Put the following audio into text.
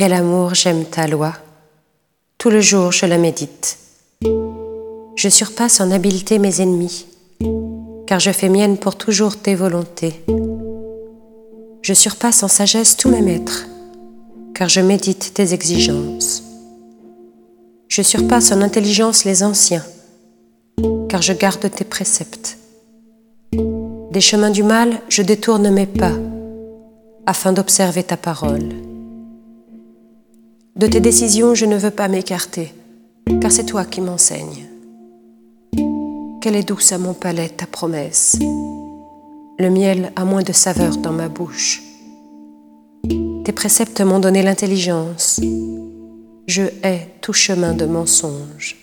Quel amour j'aime ta loi. Tout le jour je la médite. Je surpasse en habileté mes ennemis, car je fais mienne pour toujours tes volontés. Je surpasse en sagesse tous mes maîtres, car je médite tes exigences. Je surpasse en intelligence les anciens, car je garde tes préceptes. Des chemins du mal, je détourne mes pas, afin d'observer ta parole. De tes décisions, je ne veux pas m'écarter, car c'est toi qui m'enseignes. Quelle est douce à mon palais ta promesse. Le miel a moins de saveur dans ma bouche. Tes préceptes m'ont donné l'intelligence. Je hais tout chemin de mensonge.